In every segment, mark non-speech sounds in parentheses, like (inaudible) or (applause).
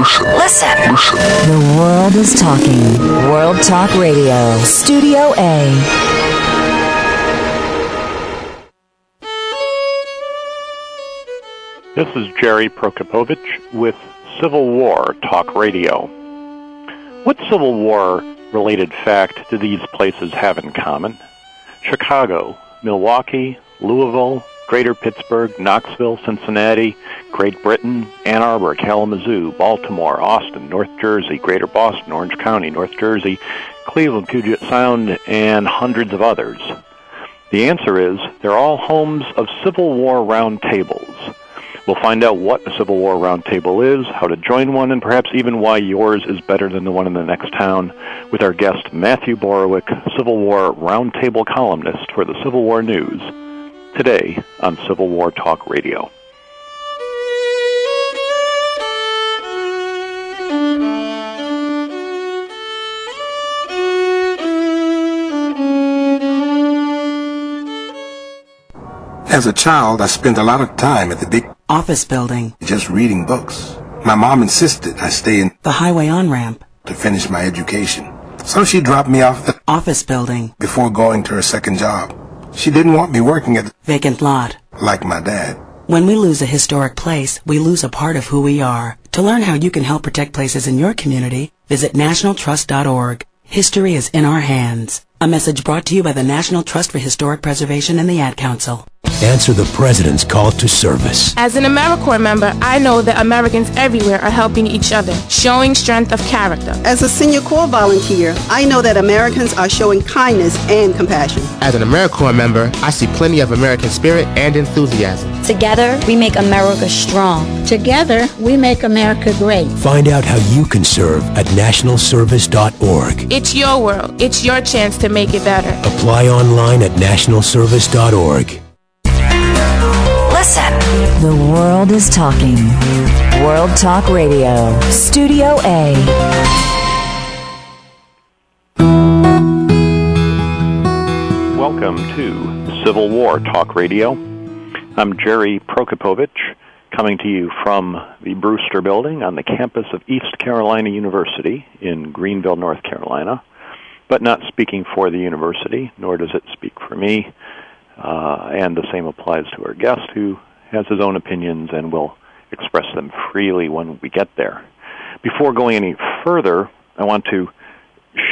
Listen. Listen. Listen. The world is talking. World Talk Radio. Studio A. This is Jerry Prokopowicz with Civil War Talk Radio. What Civil War related fact do these places have in common? Chicago, Milwaukee, Louisville, Greater Pittsburgh, Knoxville, Cincinnati, Great Britain, Ann Arbor, Kalamazoo, Baltimore, Austin, North Jersey, Greater Boston, Orange County, North Jersey, Cleveland, Puget Sound, and hundreds of others. The answer is they're all homes of Civil War roundtables. We'll find out what a Civil War roundtable is, how to join one, and perhaps even why yours is better than the one in the next town with our guest Matthew Borowick, Civil War roundtable columnist for the Civil War News, today on Civil War Talk Radio. As a child, I spent a lot of time at the big office building, just reading books. My mom insisted I stay in the highway on-ramp, to finish my education. So she dropped me off at the office building before going to her second job. She didn't want me working at the vacant lot. like my dad. When we lose a historic place, we lose a part of who we are. To learn how you can help protect places in your community, visit nationaltrust.org. History is in our hands. A message brought to you by the National Trust for Historic Preservation and the Ad Council. Answer the President's call to service. As an AmeriCorps member, I know that Americans everywhere are helping each other, showing strength of character. As a senior Corps volunteer, I know that Americans are showing kindness and compassion. As an AmeriCorps member, I see plenty of American spirit and enthusiasm. Together, we make America strong. Together, we make America great. Find out how you can serve at nationalservice.org. It's your world. It's your chance to make it better. Apply online at nationalservice.org. Listen. The world is talking. World Talk Radio. Studio A. Welcome to Civil War Talk Radio. I'm Jerry Prokopowicz, coming to you from the Brewster Building on the campus of East Carolina University in Greenville, North Carolina, but not speaking for the university, nor does it speak for me. Uh, and the same applies to our guest, who has his own opinions and will express them freely when we get there. Before going any further, I want to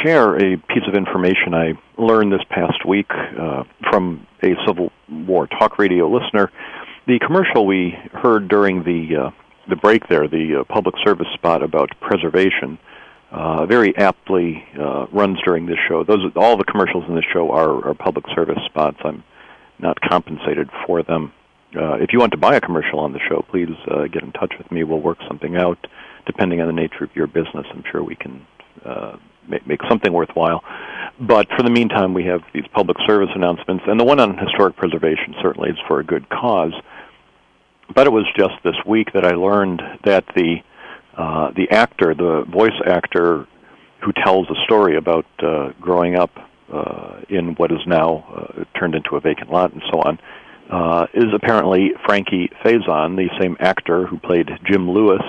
share a piece of information I learned this past week uh, from a Civil War talk radio listener. The commercial we heard during the uh, the break there, the uh, public service spot about preservation, uh, very aptly uh, runs during this show. Those all the commercials in this show are, are public service spots. I'm not compensated for them. Uh, if you want to buy a commercial on the show, please uh, get in touch with me. We'll work something out, depending on the nature of your business. I'm sure we can uh, make, something worthwhile. But for the meantime, we have these public service announcements, and the one on historic preservation certainly is for a good cause. But it was just this week that I learned that the uh, the actor, the voice actor who tells a story about uh, growing up uh, in what is now uh, turned into a vacant lot and so on, uh, is apparently Frankie Faison, the same actor who played Jim Lewis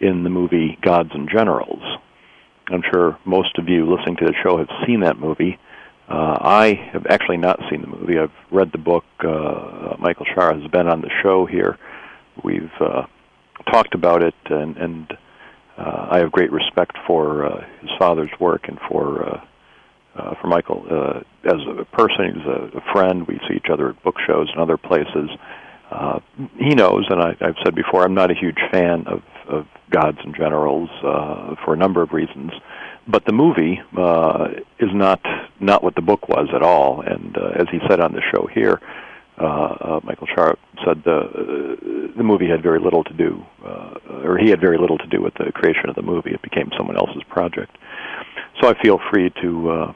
in the movie Gods and Generals. I'm sure most of you listening to the show have seen that movie. Uh, I have actually not seen the movie. I've read the book. Uh, Michael Shaara has been on the show here. We've uh, talked about it, and, and uh, I have great respect for uh, his father's work and for uh, uh, for Michael uh, as a person. He's a, a friend. We see each other at book shows and other places. Uh, he knows, and I, I've said before, I'm not a huge fan of, of gods and generals uh, for a number of reasons. But the movie uh, is not not what the book was at all. And uh, as he said on the show here, uh, uh, Michael Sharp said the uh, the movie had very little to do, uh, or he had very little to do with the creation of the movie. It became someone else's project. So I feel free to uh,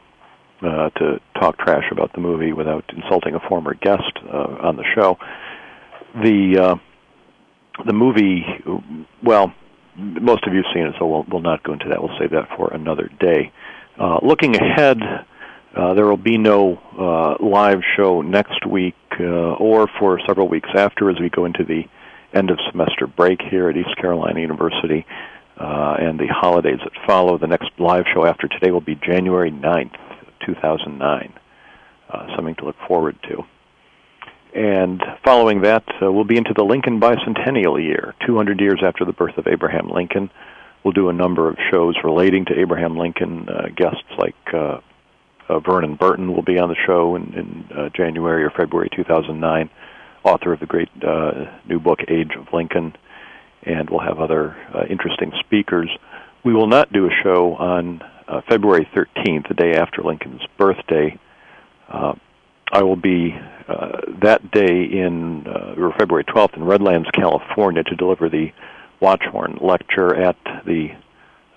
uh, to talk trash about the movie without insulting a former guest uh, on the show. The uh, the movie, well, most of you've seen it, so we'll, we'll not go into that. We'll save that for another day. Uh, looking ahead, uh, there will be no uh, live show next week uh, or for several weeks after as we go into the end of semester break here at East Carolina University. uh, and the holidays that follow. The next live show after today will be January 9th, 2009. Uh, something to look forward to. And following that, uh, we'll be into the Lincoln Bicentennial year, 200 years after the birth of Abraham Lincoln. We'll do a number of shows relating to Abraham Lincoln. Uh, guests like uh, uh, Vernon Burton will be on the show in, in uh, January or February 2009, author of the great uh, new book Age of Lincoln, and we'll have other uh, interesting speakers. We will not do a show on uh, February 13th, the day after Lincoln's birthday. Uh, I will be uh, that day in uh, or February 12th in Redlands, California, to deliver the Watchorn lecture at the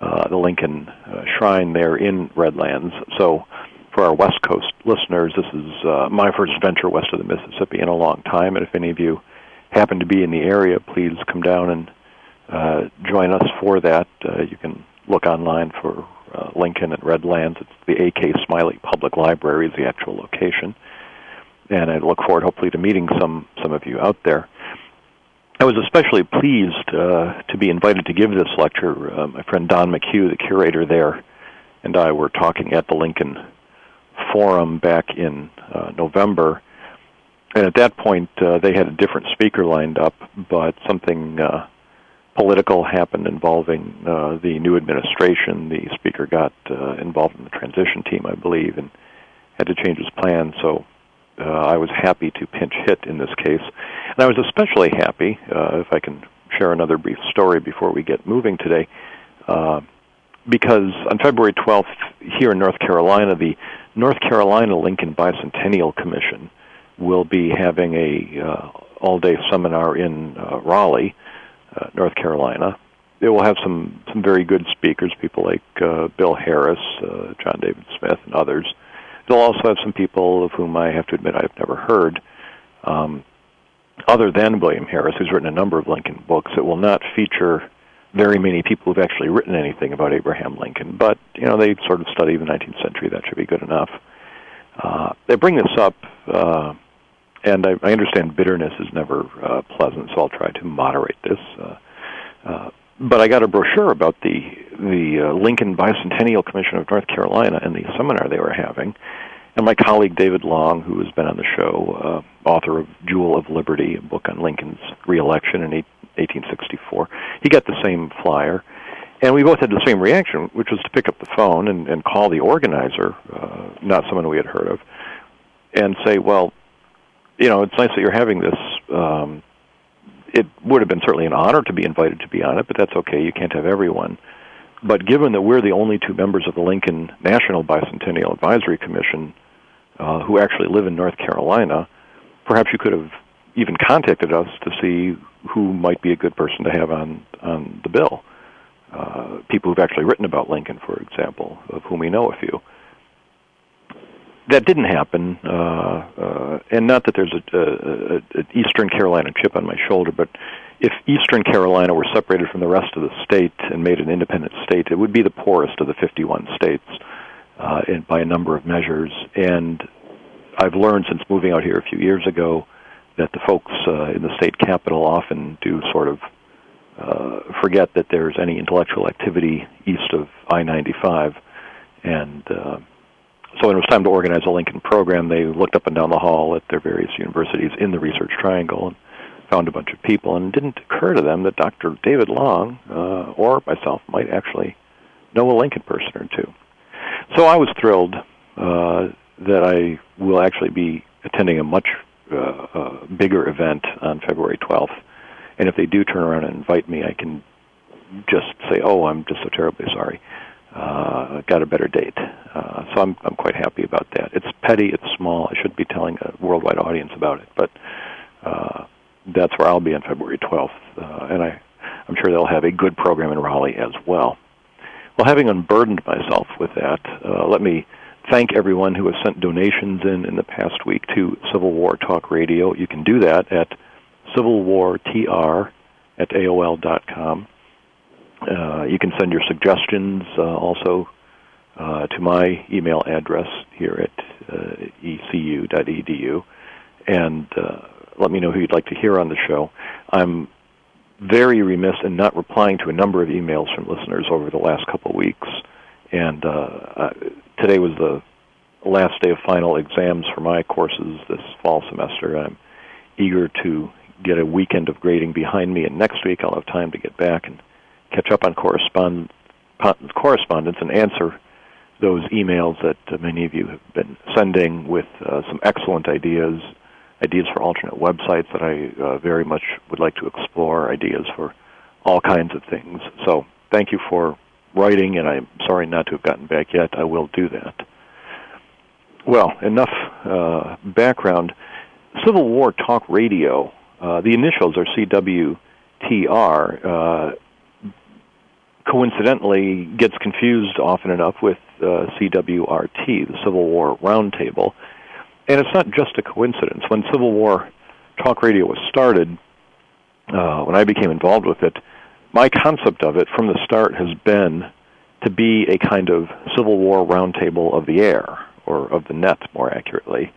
uh, the Lincoln uh, Shrine there in Redlands. So, for our West Coast listeners, this is uh, my first venture west of the Mississippi in a long time. And if any of you happen to be in the area, please come down and uh, join us for that. Uh, you can look online for uh, Lincoln and Redlands. It's the A.K. Smiley Public Library is the actual location, and I look forward, hopefully, to meeting some some of you out there. I was especially pleased uh, to be invited to give this lecture. Uh, my friend Don McCue, the curator there, and I were talking at the Lincoln Forum back in uh, November. And at that point, uh, they had a different speaker lined up, but something uh, political happened involving uh, the new administration. The speaker got uh, involved in the transition team, I believe, and had to change his plan. So uh, I was happy to pinch hit in this case. And I was especially happy, uh, if I can share another brief story before we get moving today, uh, because on February 12th, here in North Carolina, the North Carolina Lincoln Bicentennial Commission will be having a uh, all-day seminar in uh, Raleigh, uh, North Carolina. They will have some some very good speakers, people like uh, Bill Harris, uh, John David Smith, and others. They'll also have some people of whom I have to admit I've never heard, um, other than William Harris, who's written a number of Lincoln books. It will not feature very many people who've actually written anything about Abraham Lincoln, but you know they sort of study the 19th century. That should be good enough. Uh, they bring this up, uh, and I, I understand bitterness is never uh, pleasant, so I'll try to moderate this. Uh, uh, but I got a brochure about the the uh, Lincoln Bicentennial Commission of North Carolina and the seminar they were having. And my colleague David Long, who has been on the show, uh, author of Jewel of Liberty, a book on Lincoln's reelection in 1864, he got the same flyer. And we both had the same reaction, which was to pick up the phone and, and call the organizer, uh, not someone we had heard of, and say, well, you know, it's nice that you're having this um, it would have been certainly an honor to be invited to be on it, but that's okay. You can't have everyone. But given that we're the only two members of the Lincoln National Bicentennial Advisory Commission uh, who actually live in North Carolina, perhaps you could have even contacted us to see who might be a good person to have on on the bill. Uh, people who've actually written about Lincoln, for example, of whom we know a few that didn't happen, uh, uh, and not that there's a, a, a, an Eastern Carolina chip on my shoulder, but if Eastern Carolina were separated from the rest of the state and made an independent state, it would be the poorest of the 51 states uh, in, by a number of measures. And I've learned since moving out here a few years ago that the folks uh, in the state capital often do sort of uh, forget that there's any intellectual activity east of I-95, and uh, so when it was time to organize a Lincoln program, they looked up and down the hall at their various universities in the Research Triangle and found a bunch of people. And it didn't occur to them that Dr. David Long uh, or myself might actually know a Lincoln person or two. So I was thrilled uh, that I will actually be attending a much uh, uh, bigger event on February 12th. And if they do turn around and invite me, I can just say, "Oh, I'm just so terribly sorry." uh, got a better date. Uh, so I'm I'm quite happy about that. It's petty, it's small. I should be telling a worldwide audience about it, but uh, that's where I'll be on February 12th, uh, and I I'm sure they'll have a good program in Raleigh as well. Well, having unburdened myself with that, uh, let me thank everyone who has sent donations in in the past week to Civil War Talk Radio. You can do that at civilwartr at aol.com. Uh, you can send your suggestions uh, also uh, to my email address here at uh, ecu.edu, and uh, let me know who you'd like to hear on the show. I'm very remiss in not replying to a number of emails from listeners over the last couple of weeks. And uh, today was the last day of final exams for my courses this fall semester. I'm eager to get a weekend of grading behind me, and next week I'll have time to get back and catch up on correspond, correspondence and answer those emails that uh, many of you have been sending with uh, some excellent ideas, ideas for alternate websites that I uh, very much would like to explore, ideas for all kinds of things. So thank you for writing, and I'm sorry not to have gotten back yet. I will do that. Well, enough uh, background. Civil War Talk Radio, uh, the initials are CWTR, uh, coincidentally gets confused often enough with uh, CWRT, the Civil War Roundtable. And it's not just a coincidence. When Civil War Talk Radio was started, uh, when I became involved with it, my concept of it from the start has been to be a kind of Civil War roundtable of the air, or of the net, more accurately.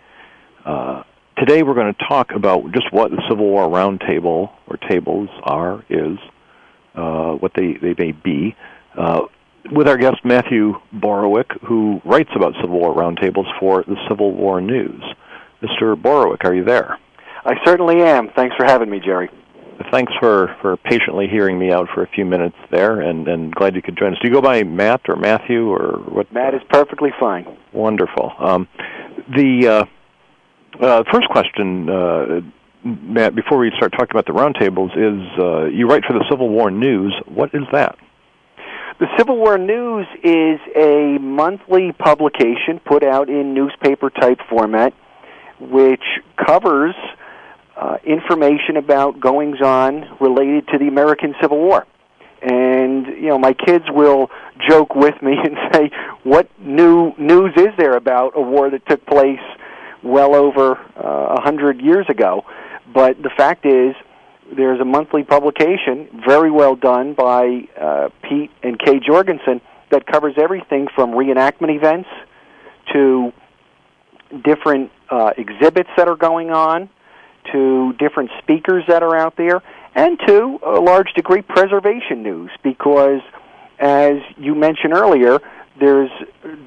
Uh, today we're going to talk about just what the Civil War roundtable, or tables, are, is, uh, what they, they may be, uh, with our guest Matthew Borowick, who writes about Civil War roundtables for the Civil War News. Mr. Borowick, are you there? I certainly am. Thanks for having me, Jerry thanks for, for patiently hearing me out for a few minutes there, and, and glad you could join us. Do you go by Matt or Matthew or what? Matt is perfectly fine. Wonderful. Um, the uh, uh, first question, uh, Matt, before we start talking about the roundtables, is uh, you write for the Civil War News. What is that? The Civil War News is a monthly publication put out in newspaper type format, which covers uh, information about goings on related to the American Civil War. And you know, my kids will joke with me (laughs) and say, "What new news is there about a war that took place well over uh, a uh, hundred years ago?" But the fact is, there's a monthly publication, very well done by uh, Pete and Kay Jorgensen, that covers everything from reenactment events to different uh, exhibits that are going on to different speakers that are out there, and to a large degree preservation news. Because, as you mentioned earlier, there's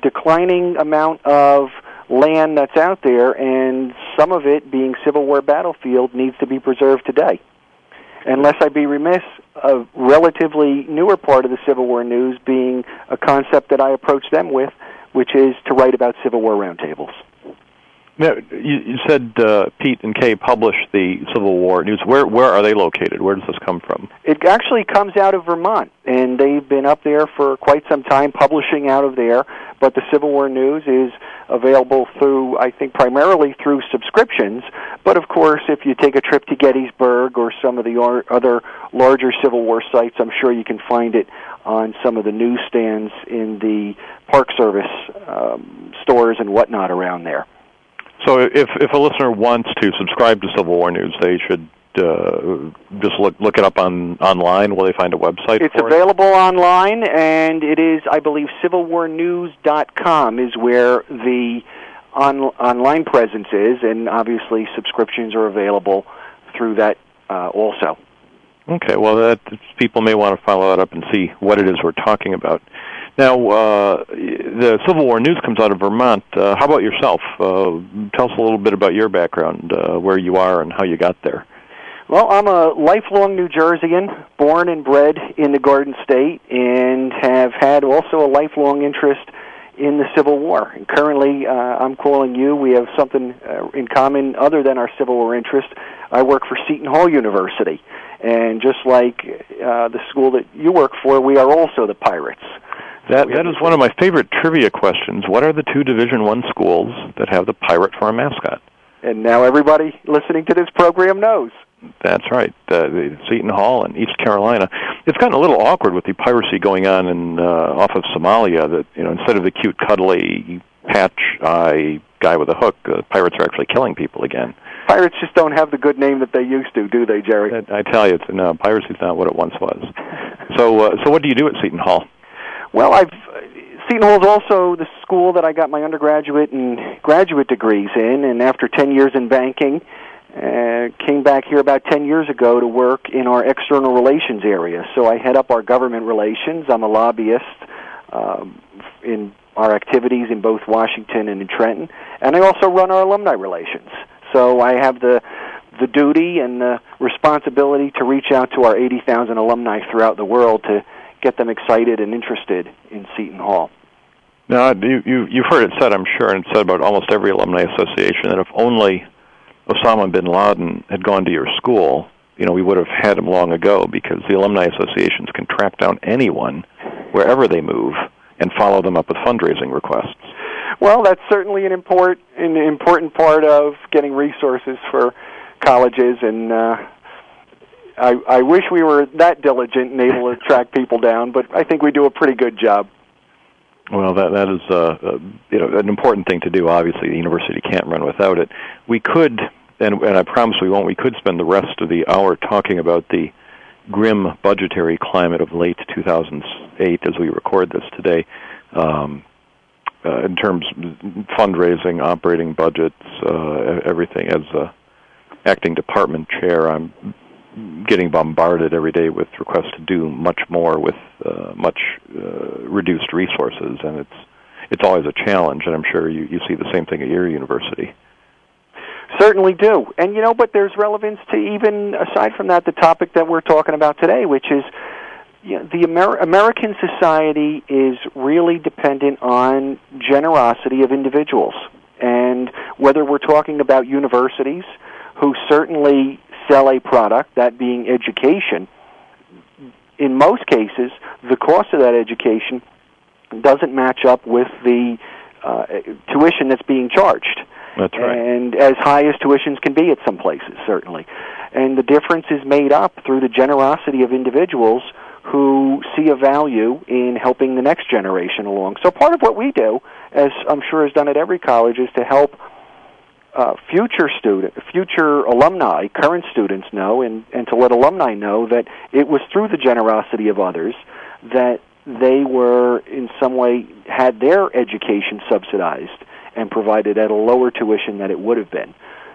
declining amount of land that's out there, and some of it being Civil War battlefield needs to be preserved today. Unless I be remiss, a relatively newer part of the Civil War news being a concept that I approach them with, which is to write about Civil War roundtables. You, said uh, Pete and Kay publish the Civil War news. Where where are they located? Where does this come from? It actually comes out of Vermont, and they've been up there for quite some time, publishing out of there. But the Civil War news is available through, I think, primarily through subscriptions. But of course, if you take a trip to Gettysburg or some of the other larger Civil War sites, I'm sure you can find it on some of the newsstands in the Park Service um, stores and whatnot around there. So if if a listener wants to subscribe to Civil War News, they should uh, just look look it up on online. Will they find a website? It's available it? online, and it is, I believe, civilwarnews.com is where the on, online presence is, and obviously subscriptions are available through that uh, also. Okay, well, that people may want to follow that up and see what it is we're talking about. Now, uh, the Civil War News comes out of Vermont. Uh, how about yourself? Uh, tell us a little bit about your background, uh, where you are, and how you got there. Well, I'm a lifelong New Jerseyan, born and bred in the Garden State, and have had also a lifelong interest in the Civil War. And currently, uh, I'm calling you. We have something uh, in common other than our Civil War interest. I work for Seton Hall University, and just like uh, the school that you work for, we are also the Pirates. That that is one of my favorite trivia questions. What are the two Division One schools that have the pirate for a mascot? And now everybody listening to this program knows. That's right, uh, Seton Hall in East Carolina. It's gotten a little awkward with the piracy going on in uh, off of Somalia. That you know, instead of the cute, cuddly patch eye guy with a hook, uh, pirates are actually killing people again. Pirates just don't have the good name that they used to, do they, Jerry? I tell you, it's, no, piracy's not what it once was. so, uh, so what do you do at Seton Hall? Well, I've Seton Hall is also the school that I got my undergraduate and graduate degrees in, and after 10 years in banking uh, came back here about 10 years ago to work in our external relations area. So I head up our government relations. I'm a lobbyist um, in our activities in both Washington and in Trenton, and I also run our alumni relations. So I have the the duty and the responsibility to reach out to our 80,000 alumni throughout the world to get them excited and interested in Seton Hall. Now, you, you, you've heard it said, I'm sure, and said about almost every alumni association that if only Osama bin Laden had gone to your school, you know, we would have had him long ago because the alumni associations can track down anyone wherever they move and follow them up with fundraising requests. Well, that's certainly an important an important part of getting resources for colleges, and uh, I, I wish we were that diligent and able to track people down, but I think we do a pretty good job. Well, that that is uh, uh, you know an important thing to do. Obviously, the university can't run without it. We could, and, and I promise we won't. We could spend the rest of the hour talking about the grim budgetary climate of late 2008 as we record this today. Um, uh, in terms fundraising, operating budgets, uh, everything. As a acting department chair, I'm getting bombarded every day with requests to do much more with uh, much uh, reduced resources, and it's it's always a challenge. And I'm sure you you see the same thing at your university. Certainly do, and you know, but there's relevance to even aside from that, the topic that we're talking about today, which is you know, the Amer- American society is really dependent on generosity of individuals, and whether we're talking about universities who certainly sell a product, that being education, in most cases, the cost of that education doesn't match up with the uh, tuition that's being charged. That's right. And as high as tuitions can be at some places, certainly. And the difference is made up through the generosity of individuals who see a value in helping the next generation along. So part of what we do, as I'm sure is done at every college, is to help uh, future student, future alumni, current students know, and, and to let alumni know that it was through the generosity of others that they were in some way had their education subsidized and provided at a lower tuition than it would have been.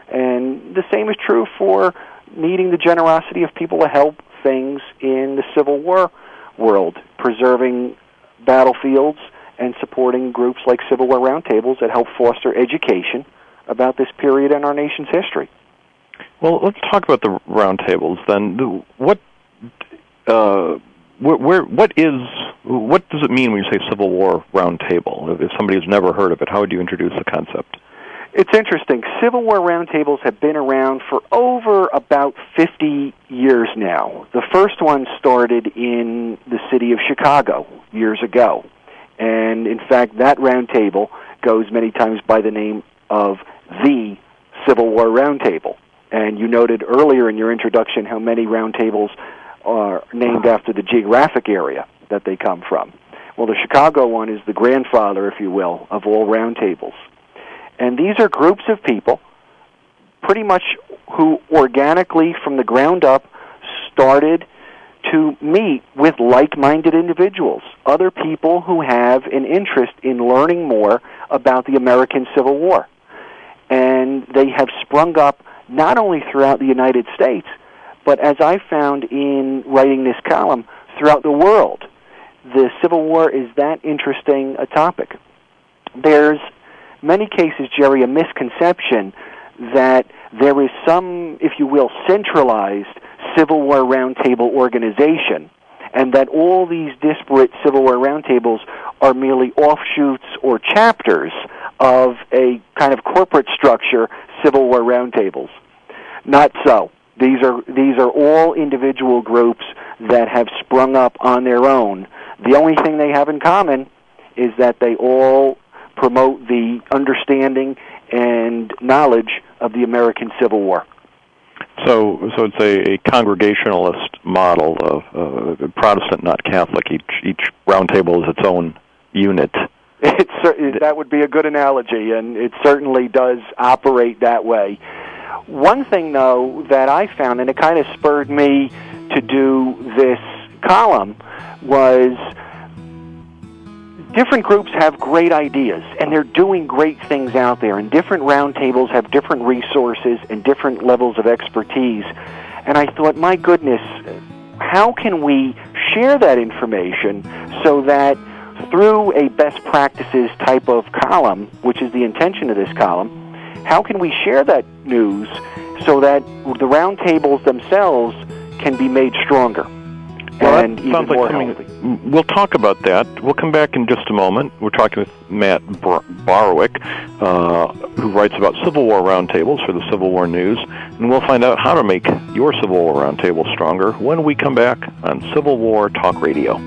And the same is true for needing the generosity of people to help things in the Civil War world, preserving battlefields and supporting groups like Civil War roundtables that help foster education about this period in our nation's history. Well, let's talk about the roundtables then. What, uh, where, where, what is, what does it mean when you say Civil War roundtable? If somebody has never heard of it, how would you introduce the concept? It's interesting. Civil War roundtables have been around for over about 50 years now. The first one started in the city of Chicago years ago. And in fact, that roundtable goes many times by the name of the Civil War Roundtable. And you noted earlier in your introduction how many roundtables are named after the geographic area that they come from. Well, the Chicago one is the grandfather, if you will, of all roundtables. And these are groups of people, pretty much who organically, from the ground up, started to meet with like minded individuals, other people who have an interest in learning more about the American Civil War. And they have sprung up not only throughout the United States, but as I found in writing this column, throughout the world. The Civil War is that interesting a topic. There's many cases, Jerry, a misconception that there is some, if you will, centralized Civil War Roundtable organization, and that all these disparate Civil War roundtables are merely offshoots or chapters of a kind of corporate structure, Civil War roundtables. Not so. These are these are all individual groups that have sprung up on their own. The only thing they have in common is that they all promote the understanding and knowledge of the American Civil War. So, so it's a, a congregationalist model of uh, Protestant, not Catholic. Each each roundtable is its own unit. It's, that would be a good analogy, and it certainly does operate that way. One thing, though, that I found, and it kind of spurred me to do this column, was different groups have great ideas and they're doing great things out there and different roundtables have different resources and different levels of expertise and i thought my goodness how can we share that information so that through a best practices type of column which is the intention of this column how can we share that news so that the roundtables themselves can be made stronger well, and even sounds like more something- healthy. We'll talk about that. We'll come back in just a moment. We're talking with Matt Bar- Barwick, uh, who writes about Civil War roundtables for the Civil War News, and we'll find out how to make your Civil War roundtable stronger when we come back on Civil War Talk Radio.